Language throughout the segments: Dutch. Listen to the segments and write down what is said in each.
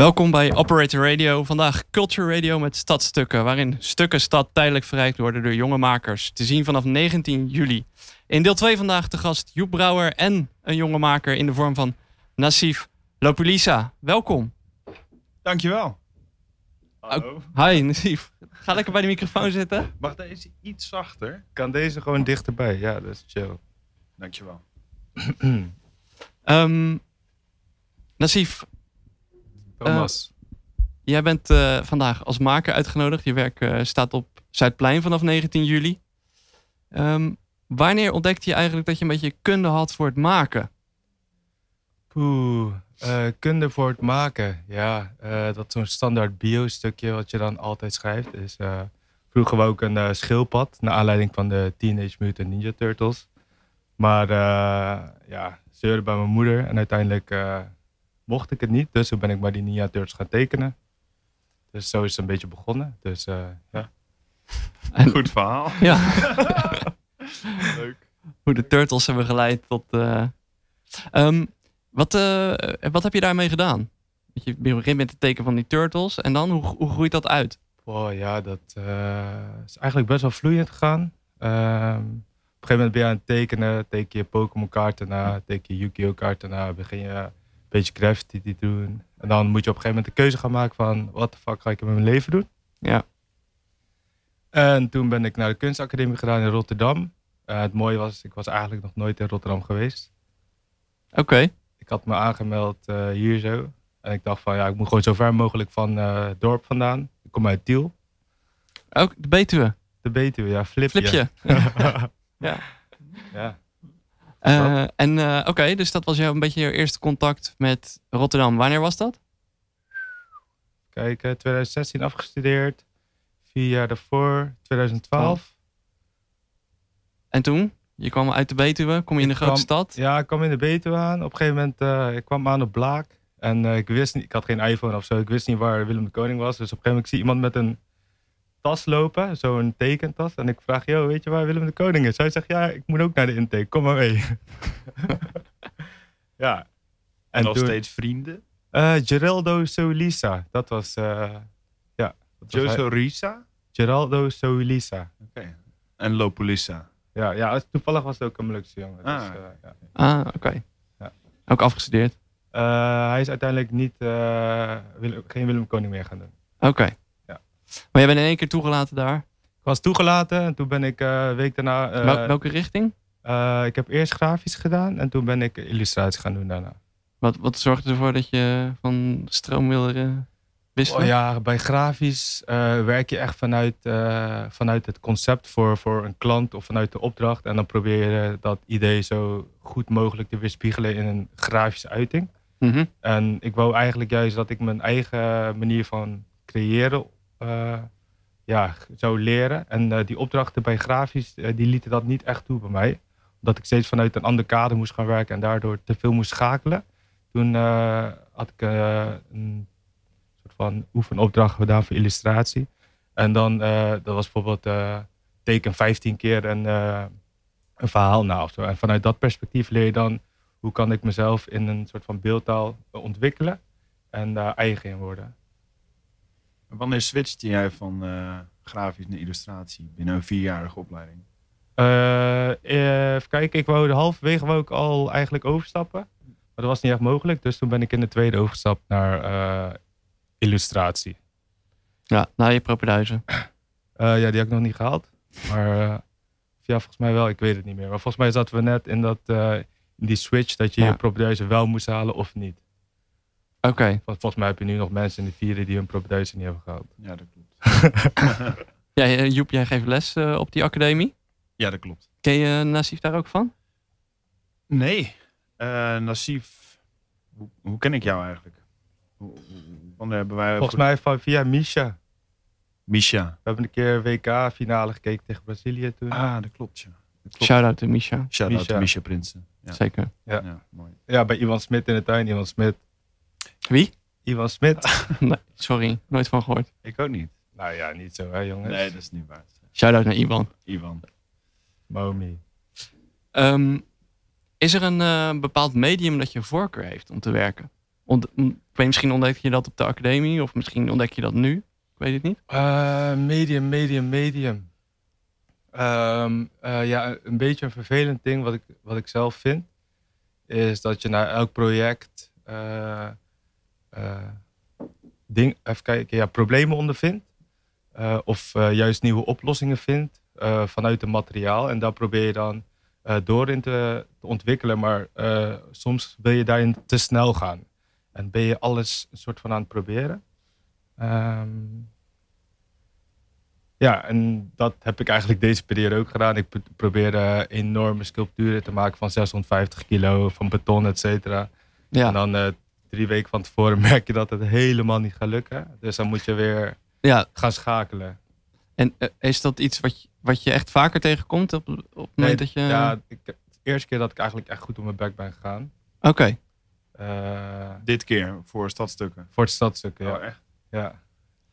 Welkom bij Operator Radio. Vandaag Culture Radio met stadstukken, waarin stukken stad tijdelijk verrijkt worden door jonge makers. Te zien vanaf 19 juli. In deel 2 vandaag de gast Joep Brouwer en een jonge maker in de vorm van Nassif Lopulisa. Welkom. Dankjewel. Hallo. Hi Nassif. Ga lekker bij de microfoon zitten. Mag deze iets zachter? Kan deze gewoon dichterbij? Ja, dat is chill. Dankjewel. um, Nassif, Thomas. Uh, jij bent uh, vandaag als maker uitgenodigd. Je werk uh, staat op Zuidplein vanaf 19 juli. Um, wanneer ontdekte je eigenlijk dat je een beetje kunde had voor het maken? Poeh, kunde voor het maken. Ja, dat is zo'n standaard bio-stukje wat je dan altijd schrijft. Dus, vroeger wou ik een schildpad, naar aanleiding van de Teenage Mutant Ninja Turtles. Maar ja, zeurde bij mijn moeder en uiteindelijk mocht ik het niet. Dus toen ben ik maar die Ninja Turtles gaan tekenen. Dus zo is het een beetje begonnen. Dus uh, ja. En, Goed verhaal. Ja. Leuk. Hoe de Turtles hebben geleid tot... Uh... Um, wat, uh, wat heb je daarmee gedaan? Je begint met het teken van die Turtles. En dan, hoe, hoe groeit dat uit? Oh ja, dat is eigenlijk best wel vloeiend gegaan. Um, op een gegeven moment ben je aan het tekenen. Teken je Pokémon kaarten na. Teken je Yu-Gi-Oh kaarten na. Begin je beetje graffiti doen. En dan moet je op een gegeven moment de keuze gaan maken van... wat de fuck ga ik met mijn leven doen? Ja. En toen ben ik naar de kunstacademie gedaan in Rotterdam. Uh, het mooie was, ik was eigenlijk nog nooit in Rotterdam geweest. Oké. Ik had me aangemeld uh, hier zo. En ik dacht van, ja, ik moet gewoon zo ver mogelijk van uh, het dorp vandaan. Ik kom uit Tiel. Ook de Betuwe? De Betuwe, ja. Flipje. Flipje. ja. ja. Uh, en uh, oké, okay, dus dat was jouw een beetje je eerste contact met Rotterdam. Wanneer was dat? Kijk, uh, 2016 afgestudeerd. Vier jaar daarvoor, 2012. En toen? Je kwam uit de Betuwe, kom je in de grote stad? Ja, ik kwam in de Betuwe aan. Op een gegeven moment, ik kwam aan op Blaak. En ik wist niet, ik had geen iPhone of zo. Ik wist niet waar Willem de Koning was. Dus op een gegeven moment zie ik iemand met een tas lopen, zo'n tekentas. En ik vraag, joh, weet je waar Willem de Koning is? Hij zegt, ja, ik moet ook naar de intake, kom maar mee. ja. En, en nog toen, steeds vrienden? Uh, Geraldo Solisa, dat was, uh, ja. Joe Sorisa? Geraldo Solisa. Oké. Okay. En Lopulisa? Ja, ja, toevallig was het ook een Molukse jongen. Ah, dus, uh, ja. ah oké. Okay. Ja. Ook afgestudeerd? hij is uiteindelijk niet, Willem, geen Willem Koning meer gaan doen. Oké. Okay. Maar jij bent in één keer toegelaten daar? Ik was toegelaten en toen ben ik uh, week daarna... Uh, welke richting? Uh, ik heb eerst grafisch gedaan en toen ben ik illustratie gaan doen daarna. Wat, wat zorgde ervoor dat je van stroom wilde wisselen? Oh ja, bij grafisch werk je echt vanuit, vanuit het concept voor, voor een klant of vanuit de opdracht. En dan probeer je dat idee zo goed mogelijk te weerspiegelen in een grafische uiting. Mm -hmm. En ik wou eigenlijk juist dat ik mijn eigen manier van creëren ja, zou leren. En uh, die opdrachten bij grafisch, uh, die lieten dat niet echt toe bij mij. Omdat ik steeds vanuit een ander kader moest gaan werken en daardoor te veel moest schakelen. Toen had ik een soort van oefenopdracht gedaan voor illustratie. En dan, dat was bijvoorbeeld teken 15 keer een, een verhaal na zo. En vanuit dat perspectief leer je dan hoe kan ik mezelf in een soort van beeldtaal ontwikkelen en daar eigen in worden. Wanneer switchte jij van uh, grafisch naar illustratie binnen een vierjarige opleiding? Uh, even kijken, ik wou de halverwege wou ik al eigenlijk overstappen. Maar dat was niet echt mogelijk. Dus toen ben ik in de tweede overgestapt naar uh, illustratie. Ja, na je propeduizen. ja, die heb ik nog niet gehaald. Maar ja, volgens mij wel. Ik weet het niet meer. Maar volgens mij zaten we net in, dat, in die switch dat je ja. je propeduizen wel moest halen of niet. Oké. Okay. Volgens mij heb je nu nog mensen in de vierde die hun propeduizen niet hebben gehaald. Ja, dat klopt. ja, Joep, jij geeft les uh, op die academie? Ja, dat klopt. Ken je Nassif daar ook van? Nee. Uh, Nassif, hoe, hoe, ken ik jou eigenlijk? Hoe, hebben wij... Volgens mij van, via Misha. Misha. We hebben een keer WK-finale gekeken tegen Brazilië toen. Ah, dat klopt, ja. Shout-out to Misha. Shout-out to Misha Prinsen. Ja. Zeker. Ja. Ja, mooi. ja, bij Ivan Smit in de tuin. Ivan Smit wie? Ivan Smit. nee, sorry, nooit van gehoord. Ik ook niet. Nou ja, niet zo hè jongens. Nee, dat is niet waar. Shout-out naar Ivan. Ivan. Momi. Um, is er een uh, bepaald medium dat je voorkeur heeft om te werken? ont, m- ik weet, misschien ontdek je dat op de academie of misschien ontdek je dat nu. Ik weet het niet. Eh, medium, medium, medium. Ehm, eh, ja, een beetje een vervelend ding wat ik, wat ik zelf vind, is dat je na elk project eh, eh, ding, even kijken, ja, problemen ondervindt. eh, of eh, juist nieuwe oplossingen vindt eh, vanuit het materiaal. En daar probeer je dan eh, door in te, te ontwikkelen. Maar eh, soms wil je daarin te snel gaan. En ben je alles een soort van aan het proberen. Ehm, ja, en dat heb ik eigenlijk deze periode ook gedaan. Ik pro- probeer eh, enorme sculpturen te maken van 650 kilo, van beton, et cetera. Ja. En dan eh, drie weken van tevoren merk je dat het helemaal niet gaat lukken. Dus dan moet je weer ja. gaan schakelen. En eh, is dat iets wat je, wat je echt vaker tegenkomt op, op het moment Nee, dat je... Ja, ik, de eerste keer dat ik eigenlijk echt goed op mijn bek ben gegaan. Oké. Eh, Dit keer voor stadstukken. voor het stadstuk, ja. Oh, echt? ja.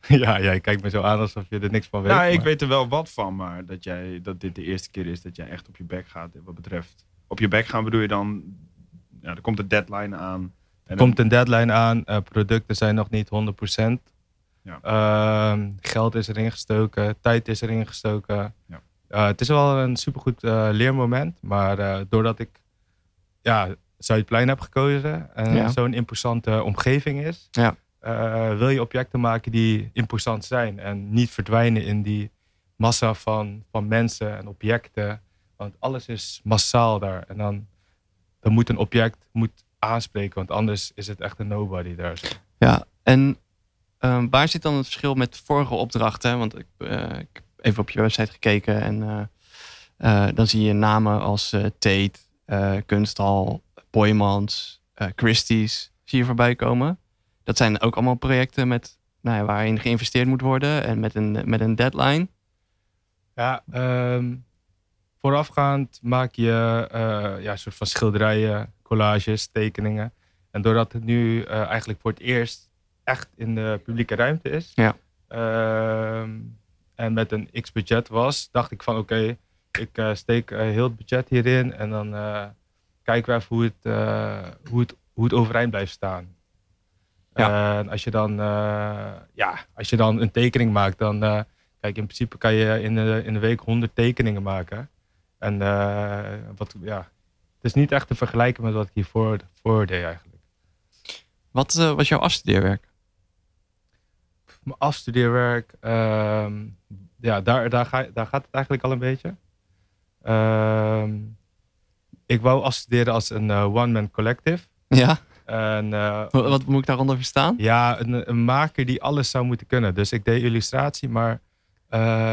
ja, jij kijkt me zo aan alsof je er niks van weet. Nou, ik maar- weet er wel wat van, maar dat, jij, dat dit de eerste keer is dat jij echt op je bek gaat. Wat betreft. Op je bek gaan bedoel je dan. Ja, er komt een deadline aan. En Er komt een deadline aan, eh, producten zijn nog niet 100%. Ja. Ehm, geld is erin gestoken, tijd is erin gestoken. Ja. Eh, het is wel een supergoed eh, leermoment, maar eh, doordat ik ja, Zuidplein heb gekozen en Ja. zo'n imposante omgeving is, Ja. eh, wil je objecten maken die imposant zijn en niet verdwijnen in die massa van, van mensen en objecten. Want alles is massaal daar. En dan, dan moet een object moet aanspreken, want anders is het echt een nobody daar. Ja, en ehm, waar zit dan het verschil met vorige opdrachten? Want ik, eh, ik heb even op je website gekeken en eh, eh, dan zie je namen als Tate, Kunsthal, Boymans, Christie's zie je voorbij komen. Dat zijn ook allemaal projecten met, nou ja, waarin geïnvesteerd moet worden en met een, met een deadline. Ja, ehm, voorafgaand maak je ja, een soort van schilderijen, collages, tekeningen. En doordat het nu eh, eigenlijk voor het eerst echt in de publieke ruimte is. Ja. ehm, en met een x-budget was, dacht ik van oké, ik eh, steek eh, heel het budget hierin. En dan kijken we even hoe het, hoe, het, hoe het overeind blijft staan. Ja. En als je dan, ja, als je dan een tekening maakt, dan Kijk, in principe kan je in de, in de week 100 tekeningen maken. En wat, ja, het is niet echt te vergelijken met wat ik hiervoor voor deed eigenlijk. Wat eh, was jouw afstudeerwerk? Mijn afstudeerwerk, ehm, ja, daar, daar, ga, daar gaat het eigenlijk al een beetje. Ehm, ik wou afstuderen als een eh, one-man collective. Ja, En eh, wat, moet ik daaronder verstaan? ja, een, een maker die alles zou moeten kunnen. Dus ik deed illustratie, maar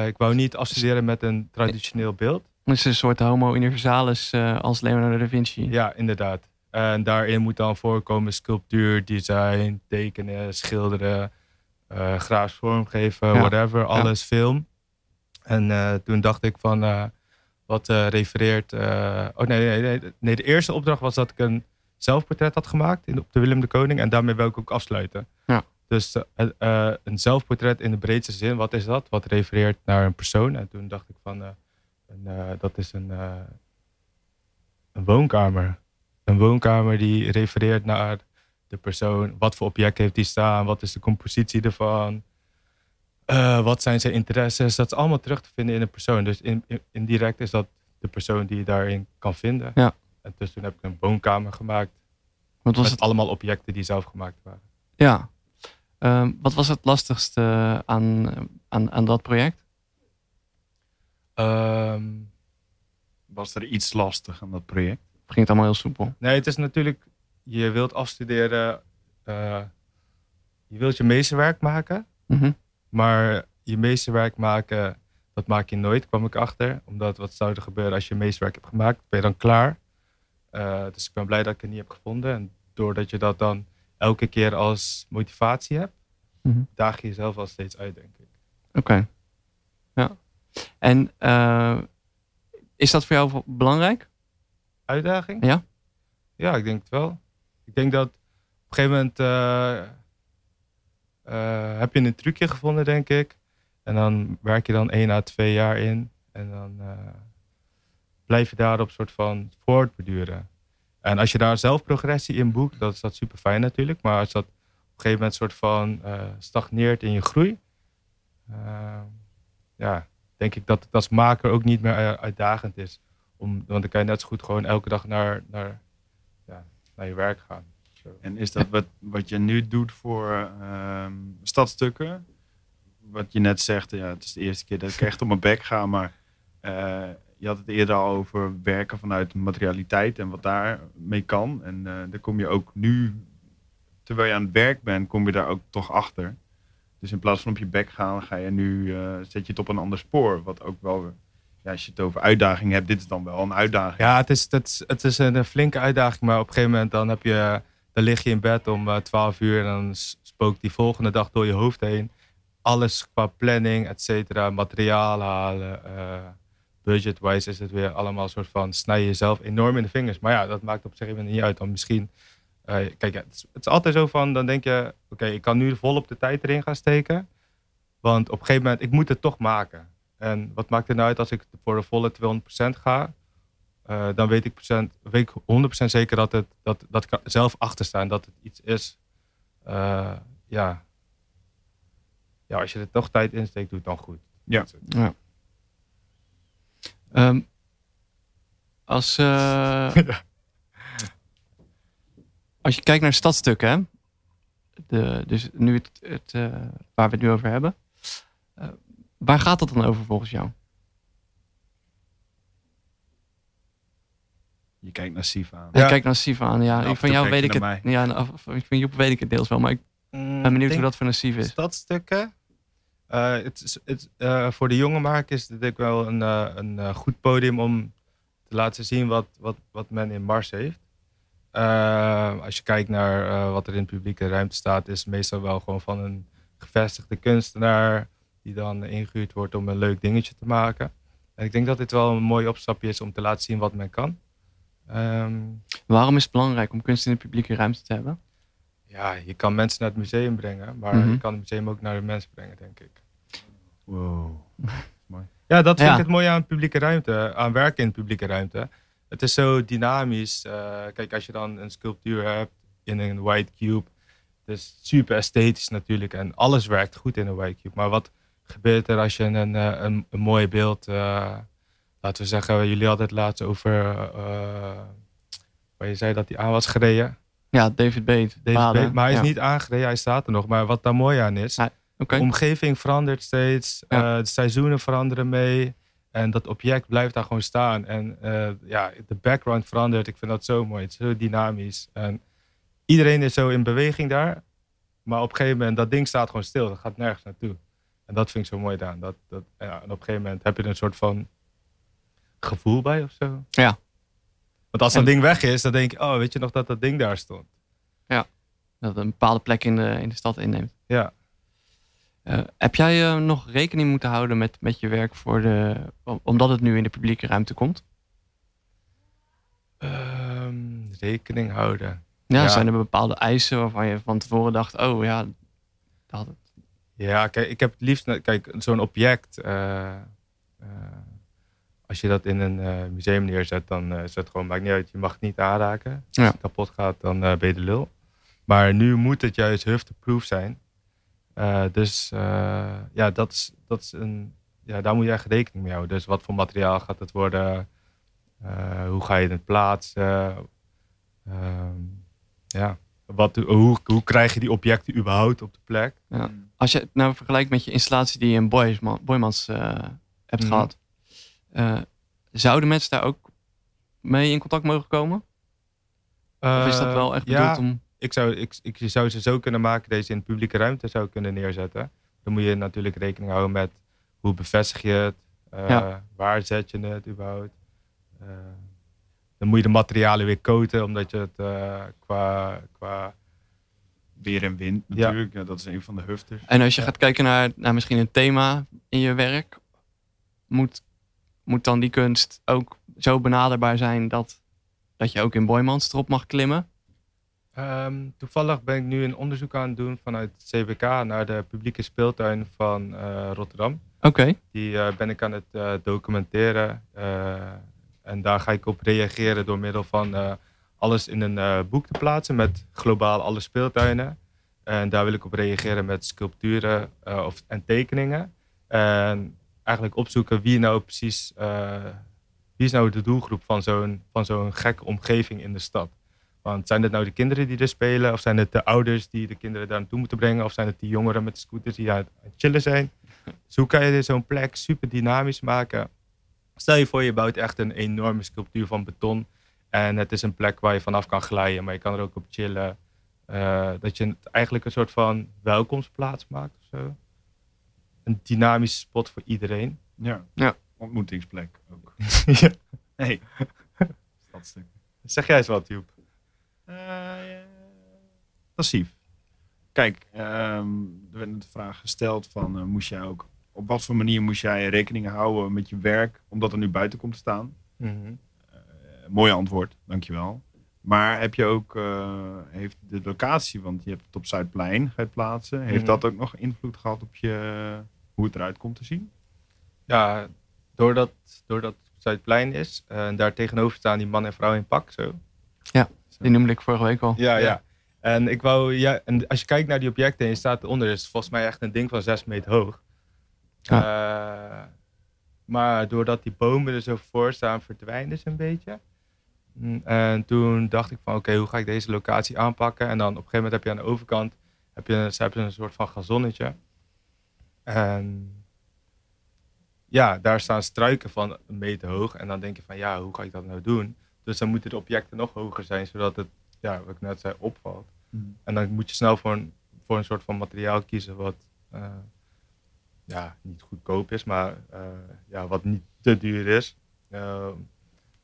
ik wou niet afstuderen met een traditioneel beeld. Is een soort homo universalis eh, als Leonardo da Vinci. Ja, inderdaad. En daarin moet dan voorkomen sculptuur, design, tekenen, schilderen, graafs vormgeven, Ja. whatever, alles, film. En eh, toen dacht ik van, wat refereert... oh nee, nee, nee, nee, de eerste opdracht was dat ik een zelfportret had gemaakt in, op de Willem de Koning. En daarmee wil ik ook afsluiten. Ja. Dus een zelfportret in de breedste zin, wat is dat? Wat refereert naar een persoon? En toen dacht ik van, een, eh, dat is een, eh, een woonkamer. Een woonkamer die refereert naar de persoon. Wat voor object heeft hij staan? Wat is de compositie ervan? Eh, wat zijn zijn interesses? Dat is allemaal terug te vinden in een persoon. Dus in, in- indirect is dat de persoon die je daarin kan vinden. Ja. En dus toen heb ik een woonkamer gemaakt. Wat was met het? allemaal objecten die zelf gemaakt waren. Ja. Ehm, wat was het lastigste aan, aan, aan dat project? Ehm, Was er iets lastig aan dat project? Of ging het allemaal heel soepel? nee, het is natuurlijk... Je wilt afstuderen... eh, je wilt je meesterwerk maken. Mhm. Maar je meesterwerk maken, dat maak je nooit, kwam ik achter. Omdat wat zou er gebeuren als je je meesterwerk hebt gemaakt? Ben je dan klaar? Eh, dus ik ben blij dat ik het niet heb gevonden. En doordat je dat dan elke keer als motivatie hebt, Mhm. daag je jezelf wel steeds uit, denk ik. Oké. Ja. En eh, is dat voor jou belangrijk? Uitdaging? Ja. Ja, ik denk het wel. Ik denk dat op een gegeven moment eh, eh, heb je een trucje gevonden, denk ik. En dan werk je dan één à twee jaar in. En dan blijf je daarop soort van voortbeduren. En als je daar zelf progressie in boekt, dat is dat super fijn natuurlijk. Maar als dat op een gegeven moment soort van stagneert in je groei, uh, ja, denk ik dat het als maker ook niet meer eh, uitdagend is. Om, want dan kan je net zo goed gewoon elke dag naar, naar, ja, naar je werk gaan. En is dat wat, wat je nu doet voor uh, stadstukken? Wat je net zegt, ja, het is de eerste keer dat ik echt op mijn bek ga, maar uh, je had het eerder al over werken vanuit materialiteit en wat daar mee kan. En uh, dan kom je ook nu, terwijl je aan het werk bent, kom je daar ook toch achter. Dus in plaats van op je bek gaan, ga je nu, uh, zet je het op een ander spoor. Wat ook wel, ja, als je het over uitdaging hebt, dit is dan wel een uitdaging. Ja, het is, het is, het is een flinke uitdaging, maar op een gegeven moment dan heb je, dan lig je in bed om uh, 12 uur en dan spookt die volgende dag door je hoofd heen. Alles qua planning, et cetera, materiaal halen, uh, budget-wise is het weer allemaal een soort van snij je jezelf enorm in de vingers. Maar ja, dat maakt op zich even niet uit. Dan misschien, uh, kijk, het, is, het, is, altijd zo van, dan denk je, oké, okay, ik kan nu volop de tijd erin gaan steken. Want op een gegeven moment, ik moet het toch maken. En wat maakt het nou uit als ik voor de volle 200% ga? Uh, dan weet ik, procent, weet ik 100% zeker dat, het, dat, dat ik zelf achter sta en dat het iets is. Uh, ja. ja, als je er toch tijd in steekt, doe het dan goed. Ja. ja. Um, als, uh, ja. Als je kijkt naar stadstukken, hè? De, dus nu het, het uh, waar we het nu over hebben, uh, waar gaat het dan over volgens jou? Je kijkt naar aan. Ja. Ik kijk naar aan, ja. van jou weet ik het. Mij. Ja, van Joep weet ik het deels wel, maar ik ben benieuwd hoe dat voor een Sief is. Stadstukken? Uh, het, het, uh, voor de jonge markt is dit wel een, uh, een goed podium om te laten zien wat, wat, wat men in Mars heeft. Als je kijkt naar wat er in de publieke ruimte staat, is het meestal wel gewoon van een gevestigde kunstenaar die dan ingehuurd wordt om een leuk dingetje te maken. En ik denk dat dit wel een mooi opstapje is om te laten zien wat men kan. Um, Waarom is het belangrijk om kunst in de publieke ruimte te hebben? Ja, je kan mensen naar het museum brengen, maar mm -hmm. je kan het museum ook naar de mensen brengen, denk ik. Wow. Mooi. Ja, dat vind ja. ik het mooie aan publieke ruimte, aan werken in publieke ruimte. Het is zo dynamisch. Uh, kijk, als je dan een sculptuur hebt in een white cube, het is super esthetisch natuurlijk en alles werkt goed in een white cube. Maar wat gebeurt er als je een, een, een mooi beeld, uh, laten we zeggen, jullie hadden het laatst over, uh, waar je zei dat hij aan was gereden. Ja, David Bate. David Bate maar hij is ja. niet aangereden, hij staat er nog. Maar wat daar mooi aan is, okay. de omgeving verandert steeds, ja. de seizoenen veranderen mee. En dat object blijft daar gewoon staan. En uh, ja, de background verandert. Ik vind dat zo mooi. Het is zo dynamisch. En iedereen is zo in beweging daar. Maar op een gegeven moment, dat ding staat gewoon stil. Dat gaat nergens naartoe. En dat vind ik zo mooi aan. Dat, dat, ja, en op een gegeven moment heb je er een soort van gevoel bij of zo. Ja. Want als dat ding weg is, dan denk je, oh, weet je nog dat dat ding daar stond? Ja, dat het een bepaalde plek in de, in de stad inneemt. Ja. Uh, heb jij uh, nog rekening moeten houden met, met je werk voor de, omdat het nu in de publieke ruimte komt? Um, rekening houden. Ja, ja, zijn er bepaalde eisen waarvan je van tevoren dacht, oh ja, dat had het. Ja, kijk, ik heb het liefst, kijk, zo'n object, uh, als je dat in een museum neerzet, dan is het gewoon, maakt niet uit, je mag het niet aanraken. Als ja. het kapot gaat, dan ben je de lul. Maar nu moet het juist hufteproof zijn. Dus ja, dat is, dat is een, ja, daar moet je echt rekening mee houden. Dus wat voor materiaal gaat het worden? hoe ga je het plaatsen? Ehm, ja, wat, hoe, hoe krijg je die objecten überhaupt op de plek? Ja. Als je het nou vergelijkt met je installatie die je in Boymans, Boymans hebt mm. gehad. Uh, zouden mensen daar ook mee in contact mogen komen? Uh, of is dat wel echt bedoeld ja, om... Ik zou, ik, ik zou ze zo kunnen maken, deze in de publieke ruimte zou kunnen neerzetten. Dan moet je natuurlijk rekening houden met hoe bevestig je het, uh, ja. waar zet je het überhaupt. dan moet je de materialen weer coaten, omdat je het qua, qua weer en wind natuurlijk. Ja. Ja, dat is een van de hufters. En als je gaat kijken naar, naar misschien een thema in je werk, moet moet dan die kunst ook zo benaderbaar zijn dat, dat je ook in Boymans erop mag klimmen? Um, toevallig ben ik nu een onderzoek aan het doen vanuit het CWK naar de publieke speeltuin van uh, Rotterdam. Oké. Okay. Die uh, ben ik aan het uh, documenteren. en daar ga ik op reageren door middel van alles in een eh, boek te plaatsen met globaal alle speeltuinen. En daar wil ik op reageren met sculpturen eh, of, en tekeningen. En eigenlijk opzoeken wie nou precies, eh, wie is nou de doelgroep van zo'n, van zo'n gekke omgeving in de stad. Want zijn het nou de kinderen die er spelen? Of zijn het de ouders die de kinderen daar naartoe moeten brengen? Of zijn het die jongeren met de scooters die aan het chillen zijn? Dus hoe kan je zo'n plek super dynamisch maken? Stel je voor, je bouwt echt een enorme sculptuur van beton. En het is een plek waar je vanaf kan glijden, maar je kan er ook op chillen. Uh, dat je het eigenlijk een soort van welkomstplaats maakt of zo. Een dynamische spot voor iedereen. Ja. Ja. Ontmoetingsplek ook. ja. Nee. Stadstuk. Zeg jij eens wat, Joep? Uh, ja. Passief. Kijk, um, er werd de vraag gesteld van, uh, moest jij ook, op wat voor manier moest jij rekening houden met je werk, omdat er nu buiten komt te staan? Mm -hmm. uh, mooi antwoord, dankjewel. Maar heb je ook, uh, heeft de locatie, want je hebt het op Zuidplein gaat plaatsen, heeft Mhm. dat ook nog invloed gehad op je, hoe het eruit komt te zien? Ja, doordat, doordat het Zuidplein is, eh, en daar tegenover staan die man en vrouw in pak, zo. Die noemde ik vorige week al. Ja, Ja. ja. En, ik wou, ja, en als je kijkt naar die objecten en je staat eronder, is het volgens mij echt een ding van 6 meter hoog. Eh, maar doordat die bomen er zo voor staan, verdwijnen ze een beetje. Mm, En toen dacht ik van, oké, hoe ga ik deze locatie aanpakken? En dan op een gegeven moment heb je aan de overkant heb je, ze hebben een soort van gazonnetje. En ja, daar staan struiken van een meter hoog. En dan denk je van, ja, hoe ga ik dat nou doen? Dus dan moeten de objecten nog hoger zijn, zodat het, ja, wat ik net zei, opvalt. En dan moet je snel voor een, voor een soort van materiaal kiezen wat eh, ja, niet goedkoop is, maar eh, ja, wat niet te duur is. Uh,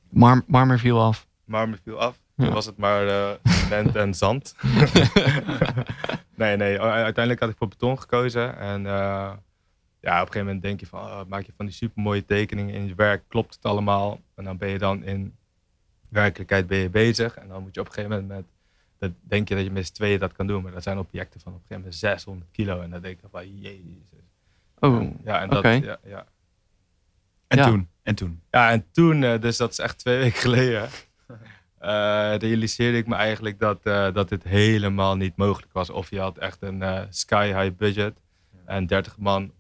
Mar marmer viel af. marmer viel af. Ja. Toen was het maar eh, cement en zand. nee, nee. Uiteindelijk had ik voor beton gekozen. En eh, ja, op een gegeven moment denk je van, oh, maak je van die supermooie tekeningen in je werk, klopt het allemaal? En dan ben je dan in werkelijkheid ben je bezig. En dan moet je op een gegeven moment met, dat denk je dat je met z'n tweeën dat kan doen. Maar dat zijn objecten van op een gegeven moment 600 kilo. En dan denk je van, jezus. Oh, Ja, en dat, oké. ja, ja. En Ja. toen? En toen? Ja, en toen, eh, dus dat is echt twee weken geleden, eh, realiseerde ik me eigenlijk dat, eh, dat dit helemaal niet mogelijk was. Of je had echt een sky high budget en 30 man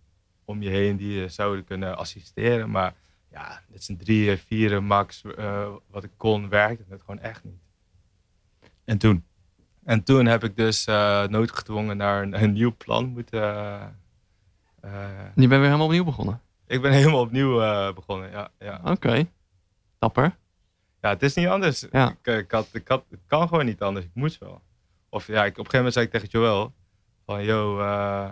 om je heen die je zouden kunnen assisteren. Maar ja, dit zijn drie, vier max eh, wat ik kon, werkte het gewoon echt niet. En toen? En toen heb ik dus eh, noodgedwongen naar een, een nieuw plan moeten... eh, eh, Je bent weer helemaal opnieuw begonnen. ik ben helemaal opnieuw eh, begonnen, ja. ja. Oké. Dapper. Ja, het is niet anders. Ja. Ik, eh, ik, had, ik had, het kan gewoon niet anders. Ik moest wel. Of ja, ik, op een gegeven moment zei ik tegen Joel van, yo, eh,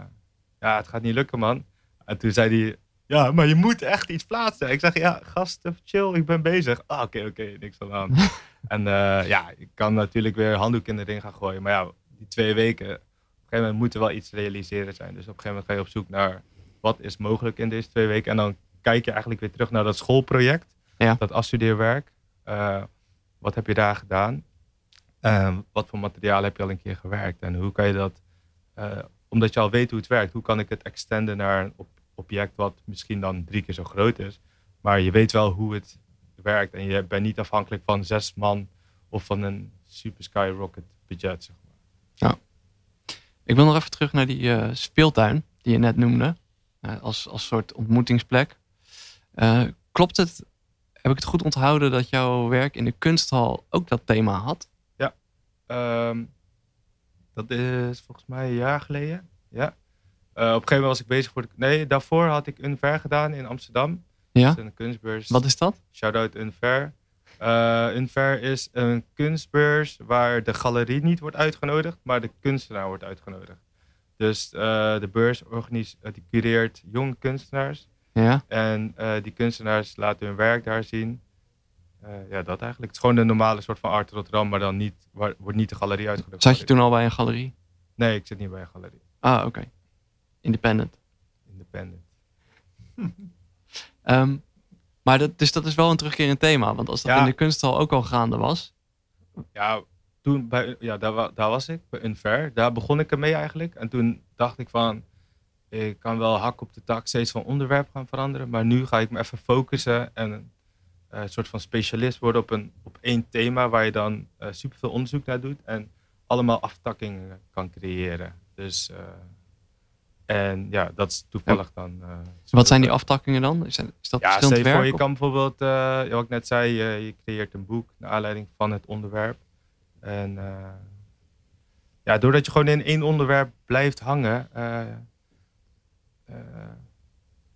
ja, het gaat niet lukken, man. En toen zei hij, ja, maar je moet echt iets plaatsen. Ik zeg, ja, gast, chill, ik ben bezig. Ah, oké, oké, niks aan de hand. en eh, ja, ik kan natuurlijk weer handdoek in de ring gaan gooien. Maar ja, die twee weken, op een gegeven moment moet er wel iets realiseren zijn. Dus op een gegeven moment ga je op zoek naar wat is mogelijk in deze twee weken. En dan kijk je eigenlijk weer terug naar dat schoolproject, Ja. dat afstudeerwerk. Eh, wat heb je daar gedaan? Eh, wat voor materiaal heb je al een keer gewerkt? En hoe kan je dat, eh, omdat je al weet hoe het werkt, hoe kan ik het extenden naar een op- object wat misschien dan drie keer zo groot is? Maar je weet wel hoe het werkt en je bent niet afhankelijk van zes man of van een super skyrocket budget. Zeg maar. Ik wil nog even terug naar die eh, speeltuin die je net noemde. eh, als, als soort ontmoetingsplek. Eh, klopt het, heb ik het goed onthouden dat jouw werk in de kunsthal ook dat thema had? Ehm, dat is volgens mij een jaar geleden. Ja. Eh, op een gegeven moment was ik bezig voor de. Nee, daarvoor had ik een ver gedaan in Amsterdam. Ja? Dat is een kunstbeurs. Wat is dat? Shout-out Unfair. Eh Unfair is een kunstbeurs waar de galerie niet wordt uitgenodigd, maar de kunstenaar wordt uitgenodigd. Dus eh, de beurs organis- eh, die cureert jonge kunstenaars. Ja? En die kunstenaars laten hun werk daar zien. Ja, dat eigenlijk. Het is gewoon een normale soort van Art Rotterdam, maar dan niet, waar, wordt niet de galerie uitgenodigd. Zat je toen al bij een galerie? Nee, ik zit niet bij een galerie. Ah, oké. Independent. Independent. Ehm, maar dat, dus dat is wel een terugkerend thema. Want als dat Ja. in de kunsthal ook al gaande was. Ja, toen bij, ja daar, daar was ik, bij Unfair. Daar begon ik ermee eigenlijk. En toen dacht ik van, ik kan wel hak op de tak steeds van onderwerp gaan veranderen. Maar nu ga ik me even focussen en eh, een soort van specialist worden op, een, op één thema waar je dan uh, superveel onderzoek naar doet en allemaal aftakkingen kan creëren. Dus, uh, en ja, dat is toevallig dan. wat zijn die aftakkingen dan? Is, is dat ja, verschillend werk? Voor, je kan bijvoorbeeld, wat ik net zei, je creëert een boek naar aanleiding van het onderwerp. En ja, doordat je gewoon in één onderwerp blijft hangen,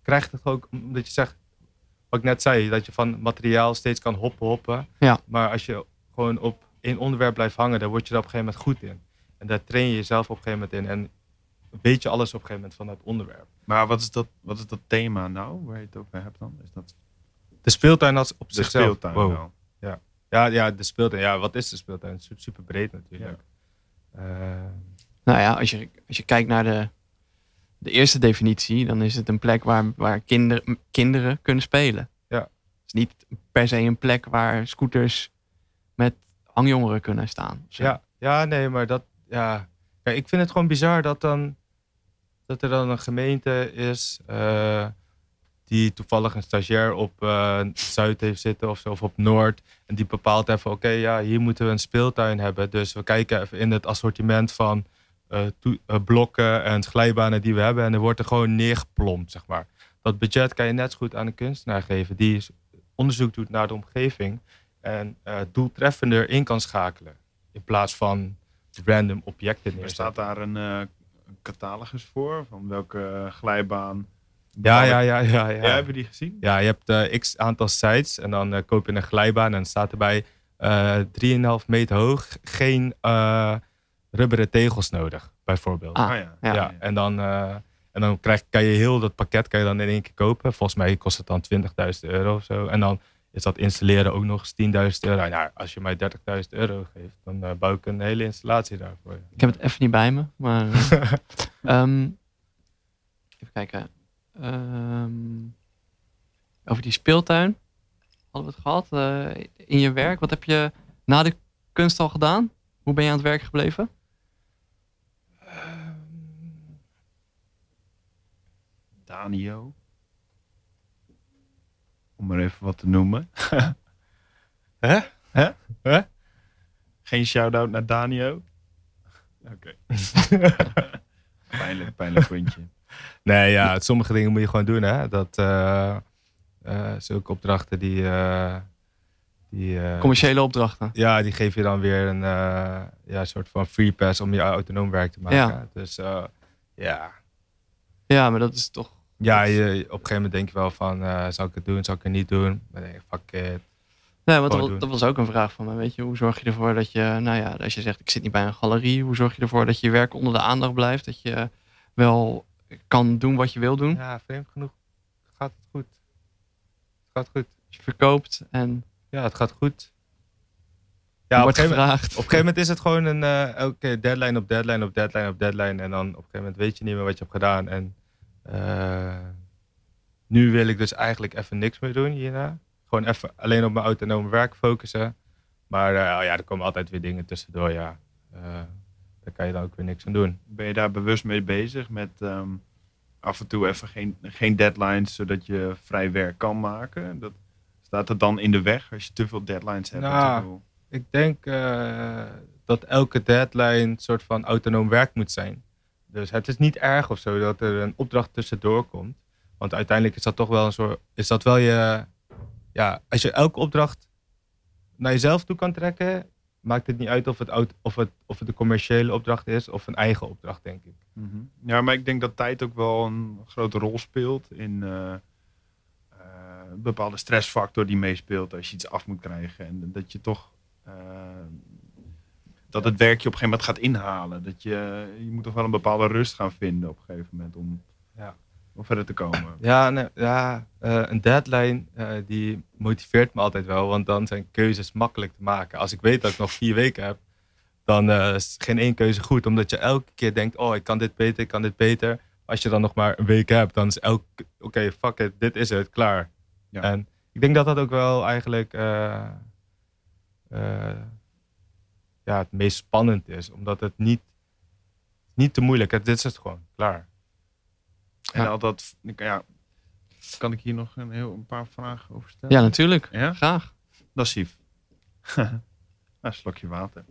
krijgt het ook, omdat je zegt, wat ik net zei, dat je van materiaal steeds kan hoppen, hoppen. Ja. Maar als je gewoon op één onderwerp blijft hangen, dan word je er op een gegeven moment goed in. En daar train je jezelf op een gegeven moment in. En weet je alles op een gegeven moment van dat onderwerp. Maar wat is dat, wat is dat thema nou, waar je het over hebt dan? Is dat... De speeltuin als op de zichzelf. speeltuin Wow. wel. Ja. Ja, ja, de speeltuin. Ja, wat is de speeltuin? Super, super breed natuurlijk. Eh, Nou ja, als je, als je kijkt naar de, de eerste definitie, dan is het een plek waar, waar kinder, kinderen kunnen spelen. Ja. Het is niet per se een plek waar scooters met hangjongeren kunnen staan. Zo. Ja, ja, nee, maar dat, ja. Ik vind het gewoon bizar dat dan, dat er dan een gemeente is uh, die toevallig een stagiair op uh, Zuid heeft zitten of zo, of op Noord. En die bepaalt even, oké, okay, ja, hier moeten we een speeltuin hebben. Dus we kijken even in het assortiment van uh, blokken en glijbanen die we hebben. En er wordt er gewoon neergeplompt, zeg maar. Dat budget kan je net zo goed aan een kunstenaar geven die onderzoek doet naar de omgeving en doeltreffender in kan schakelen. In plaats van random objecten Er staat daar een, een catalogus voor van welke glijbaan. Ja, ja, ja, ja, ja. we die gezien? Ja, je hebt uh, x aantal sites en dan koop je een glijbaan en staat erbij 3,5 meter hoog, geen rubberen tegels nodig, bijvoorbeeld. Ah, ja. Ja. Ja. en dan, en dan krijg, kan je heel dat pakket kan je dan in één keer kopen. Volgens mij kost het dan 20.000 euro of zo. En dan is dat installeren ook nog eens 10.000 euro. Nou, als je mij 30.000 euro geeft, dan uh, bouw ik een hele installatie daarvoor. Ik heb het even niet bij me, maar... um, even kijken. Um, over die speeltuin hadden we het gehad. Uh, in je werk, wat heb je na de kunst al gedaan? Hoe ben je aan het werk gebleven? Danio. Om maar even wat te noemen. Hè? Hè? Hè? Geen shout-out naar Danio? Oké. pijnlijk, pijnlijk puntje. Nee, ja, sommige dingen moet je gewoon doen, hè. Dat, uh, uh, zulke opdrachten die... Uh, die Commerciële opdrachten. Ja, die geef je dan weer een ja, soort van free pass om je autonoom werk te maken. Ja. Dus ja. Ja, maar dat is toch... Ja, je, op een gegeven moment denk je wel van, uh, zou ik het doen, zou ik het niet doen? Maar nee, fuck it. Nee, want dat, dat, was ook een vraag van me. Weet je, hoe zorg je ervoor dat je, nou ja, als je zegt ik zit niet bij een galerie, hoe zorg je ervoor dat je werk onder de aandacht blijft? Dat je wel kan doen wat je wil doen? Ja, vreemd genoeg gaat het goed. Het gaat goed. Je verkoopt en... Ja, het gaat goed. Ja, wordt op, een gevraagd. Moment, op een gegeven moment is het gewoon een uh, elke deadline op deadline op deadline op deadline. En dan op een gegeven moment weet je niet meer wat je hebt gedaan. En nu wil ik dus eigenlijk even niks meer doen hierna. Gewoon even alleen op mijn autonome werk focussen. Maar uh, ja, er komen altijd weer dingen tussendoor, ja. Uh, daar kan je dan ook weer niks aan doen. Ben je daar bewust mee bezig met um, af en toe even geen, geen deadlines, zodat je vrij werk kan maken? Dat staat er dan in de weg als je te veel deadlines hebt? Nou, ik denk uh, dat elke deadline een soort van autonoom werk moet zijn. Dus het is niet erg of zo dat er een opdracht tussendoor komt. Want uiteindelijk is dat toch wel een soort. Is dat wel je. Ja, als je elke opdracht naar jezelf toe kan trekken, maakt het niet uit of het, of het, of het een commerciële opdracht is of een eigen opdracht, denk ik. -hmm. Ja, maar ik denk dat tijd ook wel een grote rol speelt in uh, uh, een bepaalde stressfactor die meespeelt als je iets af moet krijgen. En dat je toch. Uh, dat het werk je op een gegeven moment gaat inhalen. Dat je, je moet toch wel een bepaalde rust gaan vinden op een gegeven moment om, ja. om verder te komen. Ja, nee, ja uh, een deadline uh, die motiveert me altijd wel, want dan zijn keuzes makkelijk te maken. Als ik weet dat ik nog vier weken heb, dan uh, is geen één keuze goed, omdat je elke keer denkt, oh ik kan dit beter, ik kan dit beter. Als je dan nog maar een week hebt, dan is elke, oké, okay, fuck it, dit is het, klaar. Ja. En ik denk dat dat ook wel eigenlijk ja, het meest spannend is. Omdat het niet, niet te moeilijk is. Dit is het gewoon, klaar. En Ja. altijd, ja, Kan ik hier nog een, heel, een paar vragen over stellen? Ja, natuurlijk. Ja? Graag. Dat is Sief. een slokje water.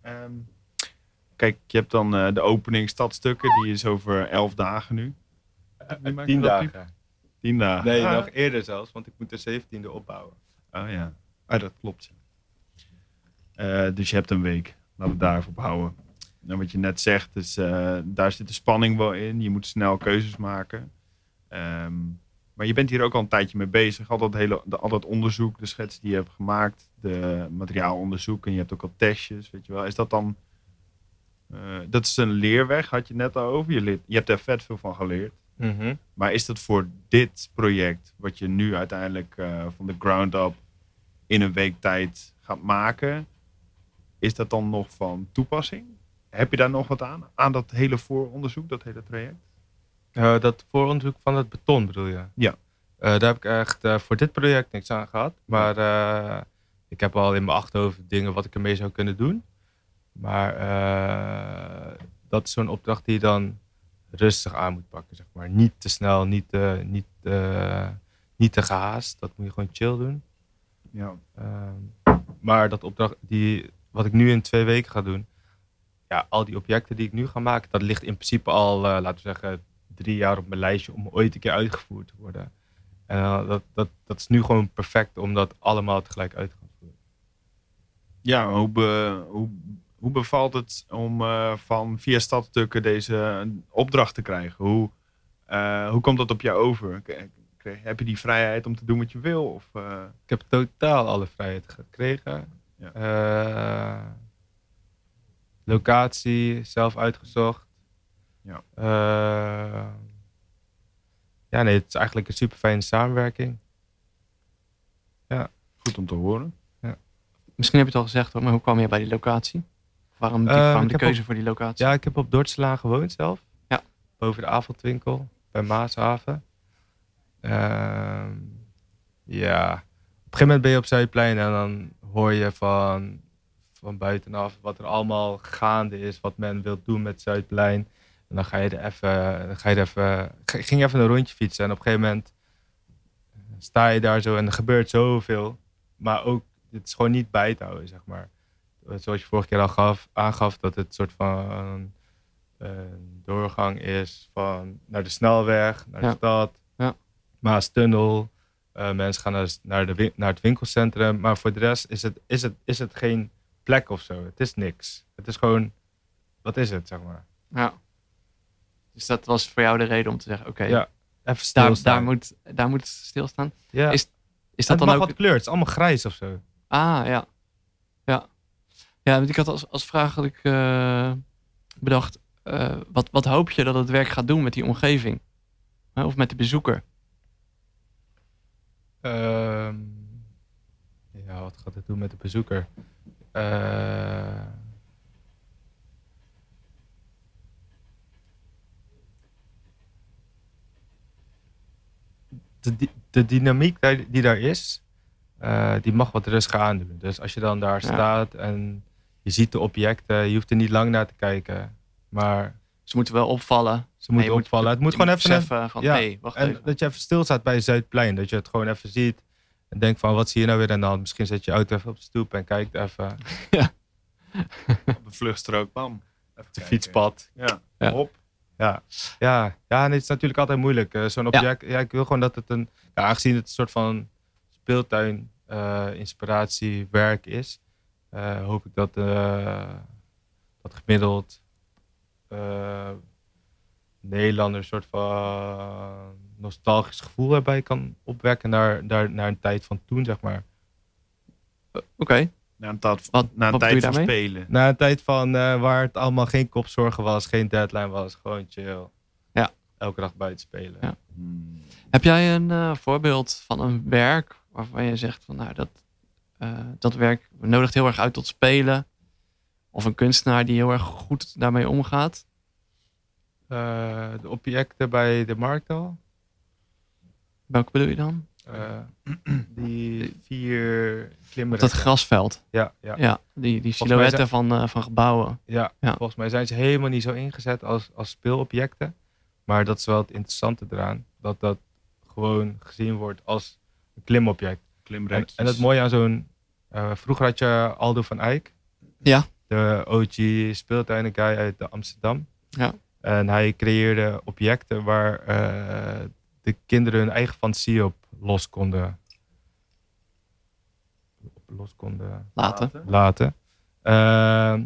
Ehm, kijk, je hebt dan eh, de opening stadstukken. Die is over elf dagen nu. Maakt Tien dat, dagen. Tien dagen. Nee, Ah. nog eerder zelfs, want ik moet de 17e opbouwen. Oh ja, ah, dat klopt. Eh, dus je hebt een week. Laten we daarop houden. En wat je net zegt, is, eh, daar zit de spanning wel in. Je moet snel keuzes maken. Ehm, maar je bent hier ook al een tijdje mee bezig. Al dat, hele, de, al dat onderzoek, de schets die je hebt gemaakt, de materiaalonderzoek en je hebt ook al testjes, weet je wel. Is dat dan... eh, dat is een leerweg, had je net al over. Je, leert, je hebt er vet veel van geleerd. Maar is dat voor dit project, wat je nu uiteindelijk van de ground up in een week tijd gaat maken, is dat dan nog van toepassing? Heb je daar nog wat aan? Aan dat hele vooronderzoek, dat hele traject? Eh, dat vooronderzoek van het beton bedoel je? Ja. Eh, daar heb ik echt eh, voor dit project niks aan gehad. Maar ik heb al in mijn achterhoofd dingen wat ik ermee zou kunnen doen. Maar dat is zo'n opdracht die je dan rustig aan moet pakken, zeg maar. Niet te snel, niet te, niet, niet te gehaast. Dat moet je gewoon chill doen. Ja. Ehm, maar dat opdracht, die, wat ik nu in twee weken ga doen, ja, al die objecten die ik nu ga maken, dat ligt in principe al, eh, laten we zeggen, drie jaar op mijn lijstje om ooit een keer uitgevoerd te worden. En eh, dat, dat, dat is nu gewoon perfect om dat allemaal tegelijk uit te gaan voeren. Ja, hoe, be- hoe, hoe bevalt het om eh, van via stadstukken deze opdracht te krijgen? Hoe, hoe komt dat op jou over? Heb je die vrijheid om te doen wat je wil? Of, Ik heb totaal alle vrijheid gekregen. Ja. Eh, locatie zelf uitgezocht. Ja. Eh, ja, nee, het is eigenlijk een super fijne samenwerking. goed om te horen. Misschien heb je het al gezegd, hoor, maar hoe kwam je bij die locatie? Waarom, die, Eh, de keuze voor die locatie? Ja, ik heb op Dordtslaan gewoond zelf. Ja. Boven de avondwinkel bij Maashaven. Ehm, ja, op een gegeven moment ben je op Zuidplein en dan hoor je van, van buitenaf wat er allemaal gaande is, wat men wil doen met Zuidplein. En dan ga je er even, dan ga je er even, ging je even een rondje fietsen en op een gegeven moment sta je daar zo en er gebeurt zoveel. Maar ook, het is gewoon niet bij te houden, zeg maar. Zoals je vorige keer al gaf, aangaf, dat het een soort van een doorgang is van naar de snelweg, naar Ja. de stad, Ja. Maastunnel. Eh mensen gaan naar, naar, de, naar het winkelcentrum. Maar voor de rest is het, is, het, is het geen plek of zo. Het is niks. Het is gewoon, wat is het, zeg maar. Ja. Dus dat was voor jou de reden om te zeggen, oké, Ja, Even daar, stilstaan. daar, moet, daar moet het stilstaan. ja. is- Is het dat mag dan ook... wat kleur. Het is allemaal grijs of zo. Ah, ja. Ja. Ja, want ik had als, als vraag had ik eh, bedacht, eh, wat, wat hoop je dat het werk gaat doen met die omgeving? Of met de bezoeker? Ehm, ja, wat gaat het doen met de bezoeker? Eh, de, de dynamiek die daar is, eh, die mag wat rustig aandoen. Dus als je dan daar Ja. staat en je ziet de objecten, je hoeft er niet lang naar te kijken. Maar Ze moeten wel opvallen. Ze moeten moet- opvallen. het moet gewoon even beseffen van, ja, hey, wacht en even. dat je even stilstaat bij Zuidplein. Dat je het gewoon even ziet. En denkt van, wat zie je nou weer aan de hand? Misschien zet je auto even op de stoep en kijkt even. Op de vluchtstrook, bam. Even Het kijken. fietspad. Ja, Ja. op. Ja, ja, ja en het is natuurlijk altijd moeilijk. Eh, Zo'n Ja. object, ja. ik wil gewoon dat het een, ja, aangezien het een soort van speeltuin, eh, inspiratie, werk is, eh, hoop ik dat, eh, dat gemiddeld eh Nederlander een soort van nostalgisch gevoel erbij kan opwekken naar, naar, naar een tijd van toen, zeg maar. Oké, Na een, tijd- Wat- na een wat tijd bedoel je van spelen. Na een tijd van eh, waar het allemaal geen kopzorgen was, geen deadline was, gewoon chill. Ja. Elke dag buiten spelen. Ja. Hmm. Heb jij een eh, voorbeeld van een werk waarvan je zegt van nou dat, eh, dat werk nodigt heel erg uit tot spelen? Of een kunstenaar die heel erg goed daarmee omgaat? Eh, de objecten bij de markthal. Welke bedoel je dan? eh, die vier Op klimmen. dat grasveld. Ja, ja, Ja, die, die silhouetten van, eh, van gebouwen. ja. Ja. Volgens mij zijn ze helemaal niet zo ingezet als, als speelobjecten. Maar dat is wel het interessante eraan. Dat dat gewoon gezien wordt als een klimobject. En, Klimrekjes. en het mooie aan zo'n... eh, vroeger had je Aldo van Eyck. Ja. De OG speeltuinen guy uit de Amsterdam. Ja. En hij creëerde objecten waar eh, de kinderen hun eigen fantasie op los konden, los konden Laten. laten. Ehm,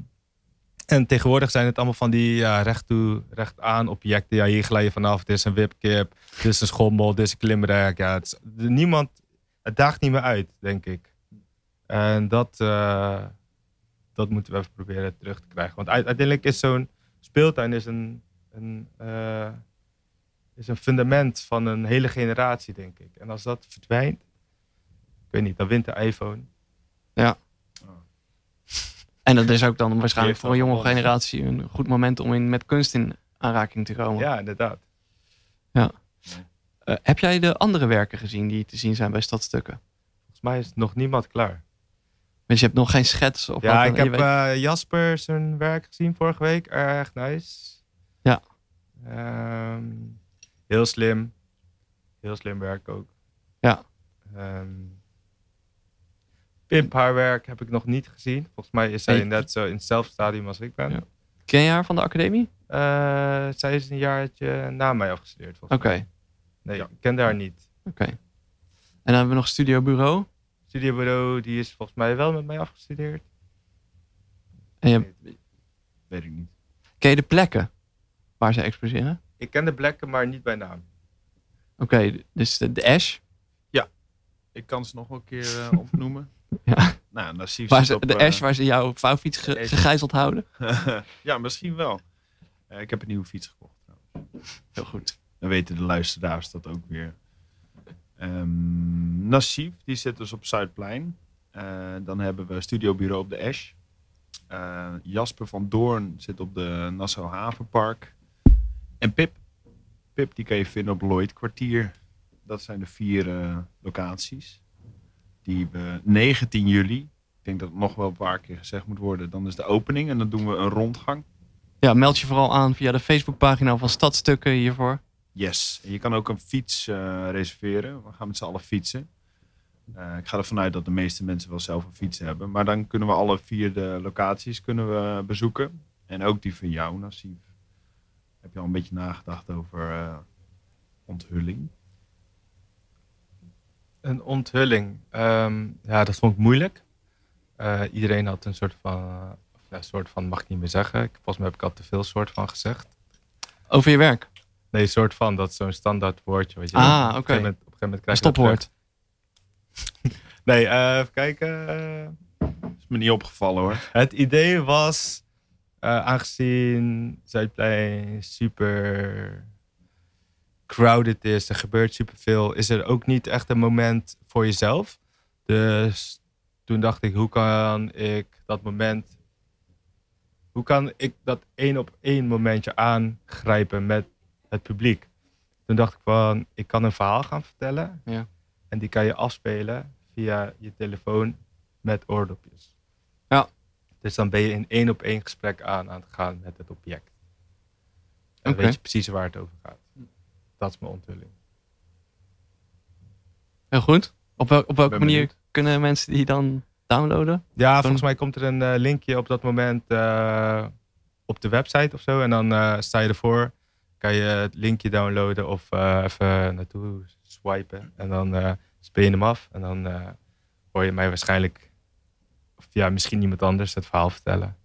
en tegenwoordig zijn het allemaal van die ja, recht toe, recht aan objecten. Ja, hier glij je vanaf. Dit is een wipkip. Dit is een schommel. Dit is een klimrek. Ja, het, is- niemand, het daagt niet meer uit, denk ik. En dat, eh, dat moeten we even proberen terug te krijgen. Want uite- uiteindelijk is zo'n speeltuin is een, een, eh, is een fundament van een hele generatie, denk ik. En als dat verdwijnt, ik weet niet, dan wint de iPhone. En dat is ook dan waarschijnlijk voor een jonge generatie een goed moment om in, met kunst in aanraking te komen. Ja, inderdaad. Eh, heb jij de andere werken gezien die te zien zijn bij Stadstukken? Volgens mij is nog niemand klaar. Want je hebt nog geen schets of Ja, ik heb eh, Jasper zijn werk gezien vorige week. Erg nice. Ja. Ehm, heel slim. Heel slim werk ook. Ja. Ehm, Pimp haar werk heb ik nog niet gezien. Volgens mij is zij net zo in hetzelfde stadium als ik ben. Ja. Ken je haar van de academie? Eh, zij is een jaartje na mij afgestudeerd. Oké. Nee, Ja. ik kende haar niet. oké. En dan hebben we nog Studio Bureau. Studiobureau, die is volgens mij wel met mij afgestudeerd. En je, Weet ik niet. ken je de plekken waar ze exposeren? Ik ken de plekken, maar niet bij naam. Oké, dus de, de Ash. Ik kan ze nog een keer eh, opnoemen. Ja. Nou, zit ze, op, de eh, Ash waar ze jouw vouwfiets ge- De Ash. gegijzeld houden. ja, misschien wel. Eh, ik heb een nieuwe fiets gekocht. trouwens. Heel goed. Dan weten de luisteraars dat ook weer. Ehm Nassif, die zit dus op Zuidplein. Eh, dan hebben we studiobureau op de Ash. Eh, Jasper van Doorn zit op de Nassau Havenpark. En Pip. Pip die kan je vinden op Lloyd Kwartier. Dat zijn de vier eh, locaties. Die we 19 juli. Ik denk dat het nog wel een paar keer gezegd moet worden. Dan is de opening en dan doen we een rondgang. Ja, meld je vooral aan via de Facebookpagina van Stadstukken hiervoor. Yes. En je kan ook een fiets eh, reserveren. We gaan met z'n allen fietsen. Eh, ik ga ervan uit dat de meeste mensen wel zelf een fiets hebben. Maar dan kunnen we alle vier de locaties kunnen we bezoeken. En ook die van jou, Nassif. Heb je al een beetje nagedacht over eh, onthulling? Een onthulling. Ehm, ja, dat vond ik moeilijk. Eh, iedereen had een soort van, ja, soort van mag ik niet meer zeggen. Ik, volgens mij heb ik al te veel soort van gezegd. Over je werk. Nee, soort van, dat is zo'n standaard woordje. Weet je. Ah, wel. Op een oké. gegeven moment- Op een gegeven moment krijg je stopwoord. Nee, eh, even kijken. eh, Is me niet opgevallen hoor. Het idee was, eh, aangezien Zuidplein super crowded is, er gebeurt superveel, is er ook niet echt een moment voor jezelf. Dus toen dacht ik, hoe kan ik dat moment, hoe kan ik dat één op één momentje aangrijpen met het publiek? Toen dacht ik van, ik kan een verhaal gaan vertellen Ja. en die kan je afspelen via je telefoon met oordopjes. Dus dan ben je in één op één gesprek aan aan het gaan met het object. En weet je precies waar het over gaat. Dat is mijn onthulling. Heel goed. Op, wel, op welke Ben manier benieuwd. kunnen mensen die dan downloaden? Ja, volgens mij komt er een eh, linkje op dat moment eh, op de website of zo. En dan eh, sta je ervoor. Kan je het linkje downloaden of eh, even naartoe swipen. En dan eh speel je hem af. En dan eh, hoor je mij waarschijnlijk, of ja, misschien iemand anders het verhaal vertellen.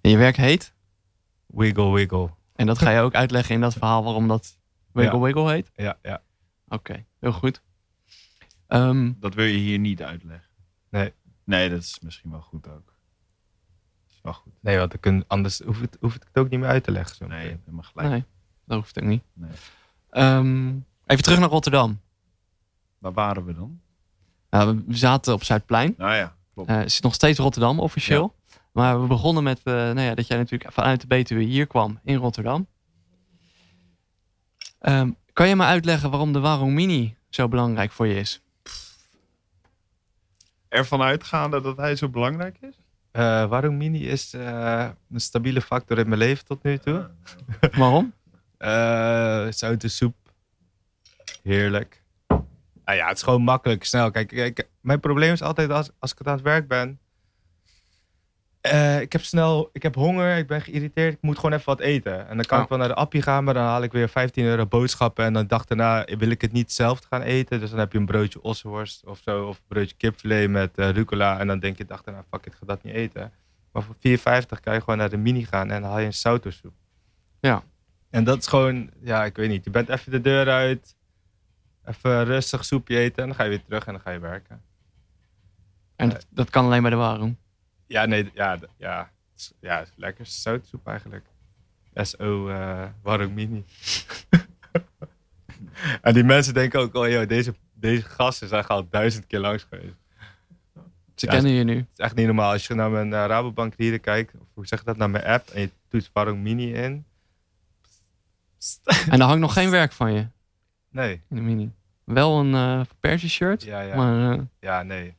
En je werk heet? Wiggle, wiggle. En dat ga je ook uitleggen in dat verhaal waarom dat Wiggle Ja. Wiggle heet? Ja, ja. Oké, heel goed. Ehm, Dat wil je hier niet uitleggen. Nee. Nee, dat is misschien wel goed ook. Wel goed. Nee, want dan kun, anders hoef ik, hoef ik het ook niet meer uit te leggen. Zo Nee, helemaal gelijk. nee, dat hoeft ook niet. Nee. Ehm, even terug naar Rotterdam. Waar waren we dan? Nou, we zaten op Zuidplein. Nou ja, klopt. Eh, het is nog steeds Rotterdam officieel. Maar we begonnen met eh, nou ja, dat jij natuurlijk vanuit de Betuwe hier kwam in Rotterdam. Ehm, kan je me uitleggen waarom de Warong Mini zo belangrijk voor je is? Ervan uitgaande dat hij zo belangrijk is? Eh, waarom Mini is eh, een stabiele factor in mijn leven tot nu toe. Waarom? Eh zoute soep, Heerlijk. Nou ja, het is gewoon makkelijk, snel. Kijk, kijk, mijn probleem is altijd als, als ik aan het werk ben. Eh, ik heb snel, ik heb honger, ik ben geïrriteerd, ik moet gewoon even wat eten. En dan kan Oh. ik wel naar de appie gaan, maar dan haal ik weer 15 euro boodschappen. En dan dacht daarna wil ik het niet zelf gaan eten. Dus dan heb je een broodje ossenworst of zo, of een broodje kipfilet met eh, rucola. En dan denk je, dacht daarna, fuck ik ga dat niet eten. Maar voor 4,50 kan je gewoon naar de mini gaan en dan haal je een sautosoep. Ja. En dat is gewoon, ja, ik weet niet. Je bent even de deur uit, even rustig soepje eten en dan ga je weer terug en dan ga je werken. En dat, dat kan alleen bij de warung. Ja, nee, ja, ja, ja, lekker zoutsoep eigenlijk. SO uh, mini. en die mensen denken ook, oh joh, deze, deze gasten zijn al duizend keer langs geweest. Ze Ja, kennen je nu. Het is echt niet normaal. Als je naar mijn uh, Rabobank reader kijkt, of hoe zeg je dat, naar mijn app en je toetst warm mini in. En er hangt nog geen werk van je Nee, in de mini. Wel een eh Persie shirt. ja, ja, Maar eh, ja, nee.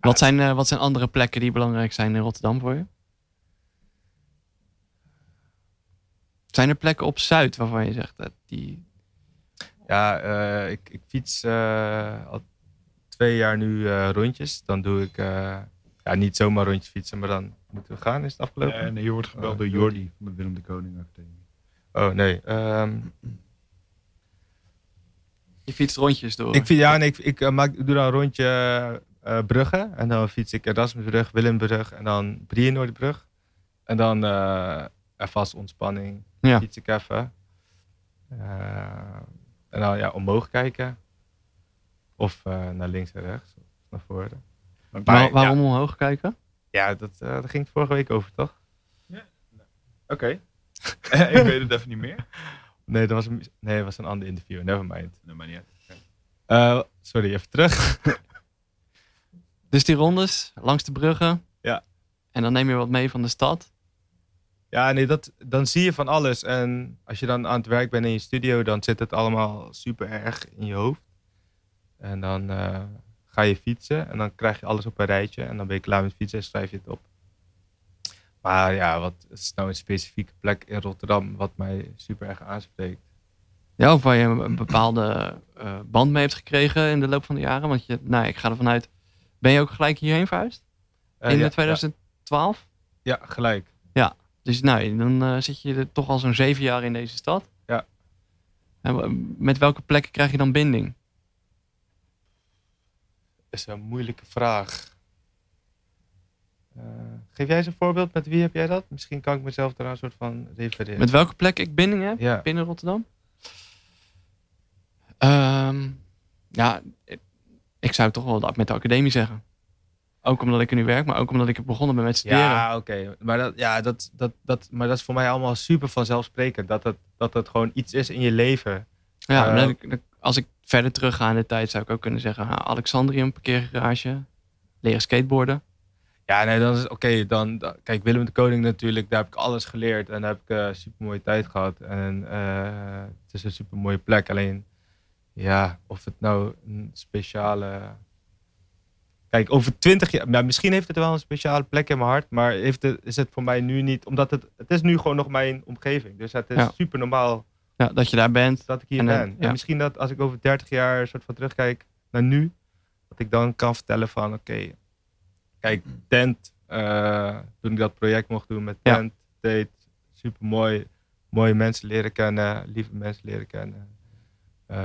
Wat, zijn, eh, wat zijn andere plekken die belangrijk zijn in Rotterdam voor je? Zijn er plekken op Zuid waarvan je zegt dat die. Ja, eh, ik, ik fiets eh, al twee jaar nu eh, rondjes. Dan doe ik eh, ja, niet zomaar rondjes fietsen, maar dan moeten we gaan. Is het afgelopen? En je wordt gebeld door Jordi. Van de Willem de Koning Academie. Oh nee. ehm, Je fietst rondjes door. ik, fiets, ja, nee, ik, ik, maak, ik doe dan een rondje eh, Brugge. En dan fiets ik Erasmusbrug, Willembrug en dan Brienoordbrug. En dan eh even als ontspanning Ja. fiets ik even. Eh, en dan ja, omhoog kijken. Of eh, naar links en rechts. Of naar voren. Maar, waarom omhoog kijken? Ja, dat, eh, daar ging het vorige week over, toch? Oké. ik weet het even niet meer. Nee, dat was een, nee, dat was een ander interview. Nevermind. Nee, maar niet. Eh sorry, even terug. Dus die rondes langs de bruggen. Ja. En dan neem je wat mee van de stad. Ja, nee, dat, dan zie je van alles. En als je dan aan het werk bent in je studio, dan zit het allemaal super erg in je hoofd. En dan eh, ga je fietsen en dan krijg je alles op een rijtje. En dan ben je klaar met fietsen en schrijf je het op. Maar ja, wat is nou een specifieke plek in Rotterdam wat mij super erg aanspreekt? Ja, of waar je een bepaalde eh, band mee hebt gekregen in de loop van de jaren. Want je, nou, ik ga ervan uit. Ben je ook gelijk hierheen verhuisd? In ja, eh, 2012? Ja, ja, gelijk. Dus nou, dan eh, zit je er toch al zo'n zeven jaar in deze stad. Ja. En met welke plekken krijg je dan binding? is een moeilijke vraag. Eh, geef jij eens een voorbeeld? Met wie heb jij dat? Misschien kan ik mezelf daar een soort van refereren. Met welke plek ik binding heb Ja. binnen Rotterdam? Ehm, ja, ik- zou toch wel dat met de academie zeggen. Ook omdat ik er nu werk, maar ook omdat ik begonnen ben met studeren. Ja, oké. Maar, dat, ja, dat, dat, dat, maar dat is voor mij allemaal super vanzelfsprekend. Dat het, dat het gewoon iets is in je leven. Ja, Eh, dan- als ik verder terug ga in de tijd, zou ik ook kunnen zeggen: nou, Alexandrium, parkeergarage, leren skateboarden. Ja, nee, dan is oké. dan, dan- kijk, Willem de Koning natuurlijk, daar heb ik alles geleerd. En daar heb ik een super mooie tijd gehad. En eh, het is een super mooie plek. Alleen, ja, of het nou een speciale. Kijk, over twintig jaar, nou, misschien heeft het wel een speciale plek in mijn hart, maar heeft het, is het voor mij nu niet, omdat het, het is nu gewoon nog mijn omgeving. Dus het is Ja. super normaal Ja, dat je daar bent. dat ik hier En, ben. En ja. misschien dat als ik over 30 jaar een soort van terugkijk naar nu, dat ik dan kan vertellen van oké, kijk, tent, eh, toen ik dat project mocht doen met tent, deed super mooi, mooie mensen leren kennen, lieve mensen leren kennen. Eh,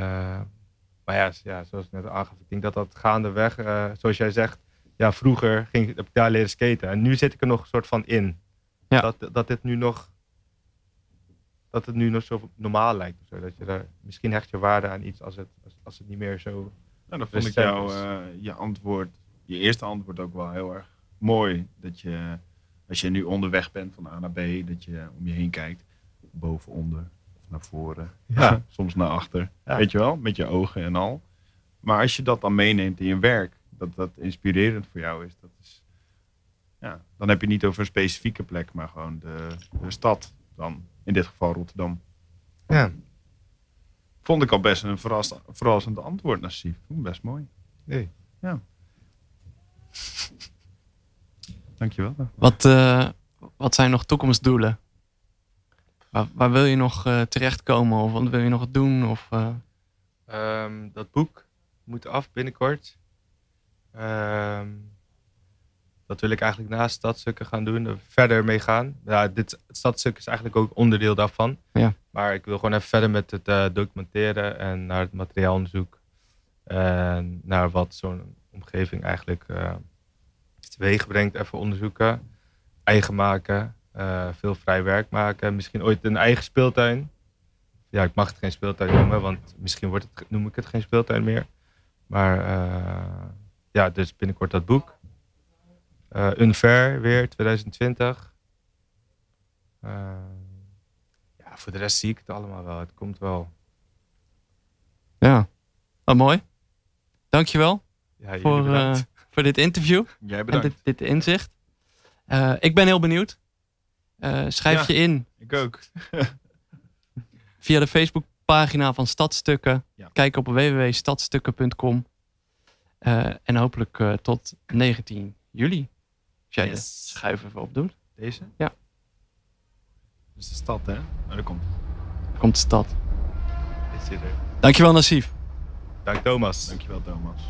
maar ja, ja, zoals ik net aangaf, ik denk dat dat gaandeweg, eh zoals jij zegt, ja, vroeger ging, ik- heb ik daar leren skaten en nu zit ik er nog een soort van in. Ja. Dat, dat dit nu nog dat het nu nog zo normaal lijkt. Of zo. Dat je daar, misschien hecht je waarde aan iets als het, als, als het niet meer zo... Nou, dan vond ik Recent jou, is. eh, je antwoord, je eerste antwoord ook wel heel erg mooi. Dat je, als je nu onderweg bent van A naar B, dat je om je heen kijkt. Boven, onder, naar voren. Ja. Soms naar achter. Ja. Weet je wel, met je ogen en al. Maar als je dat dan meeneemt in je werk, dat dat inspirerend voor jou is, dat is ja, dan heb je niet over een specifieke plek, maar gewoon de, de stad dan. In dit geval Rotterdam. Ja, Vond ik al best een verras, verrassend antwoord, Nassif. Best mooi. nee. Dankjewel. Wat, eh, wat zijn nog toekomstdoelen? Waar, waar wil je nog eh, terechtkomen? Of wat wil je nog doen? Of, eh, Ehm, dat boek moet af binnenkort. Ehm, dat wil ik eigenlijk naast stadstukken gaan doen, er verder mee gaan. Ja, dit stadstuk is eigenlijk ook onderdeel daarvan. Ja. Maar ik wil gewoon even verder met het eh, documenteren en naar het materiaalonderzoek. En naar wat zo'n omgeving eigenlijk teweeg brengt, even onderzoeken. Eigen maken, eh, veel vrij werk maken. Misschien ooit een eigen speeltuin. Ja, ik mag het geen speeltuin noemen, want misschien wordt het, noem ik het geen speeltuin meer. Maar eh, ja, dus binnenkort dat boek. Eh Unfair weer, 2020. Eh, ja, voor de rest zie ik het allemaal wel. Het komt wel. Ja, wat mooi. Dankjewel Ja, jullie voor, bedankt. voor dit interview Jij en bedankt. dit, dit inzicht. Ik ben heel benieuwd. Eh, schrijf Ja. je in Ik ook. via de Facebookpagina van Stadstukken. Ja. Kijk op www.stadstukken.com. Eh, en hopelijk eh, tot 19 juli. Als jij de Yes. schuif even opdoet. Deze? Ja. Dus de stad, hè? Oh, daar komt Komt de stad. Er. Dankjewel Nassif. Dank Thomas. Dankjewel, Thomas.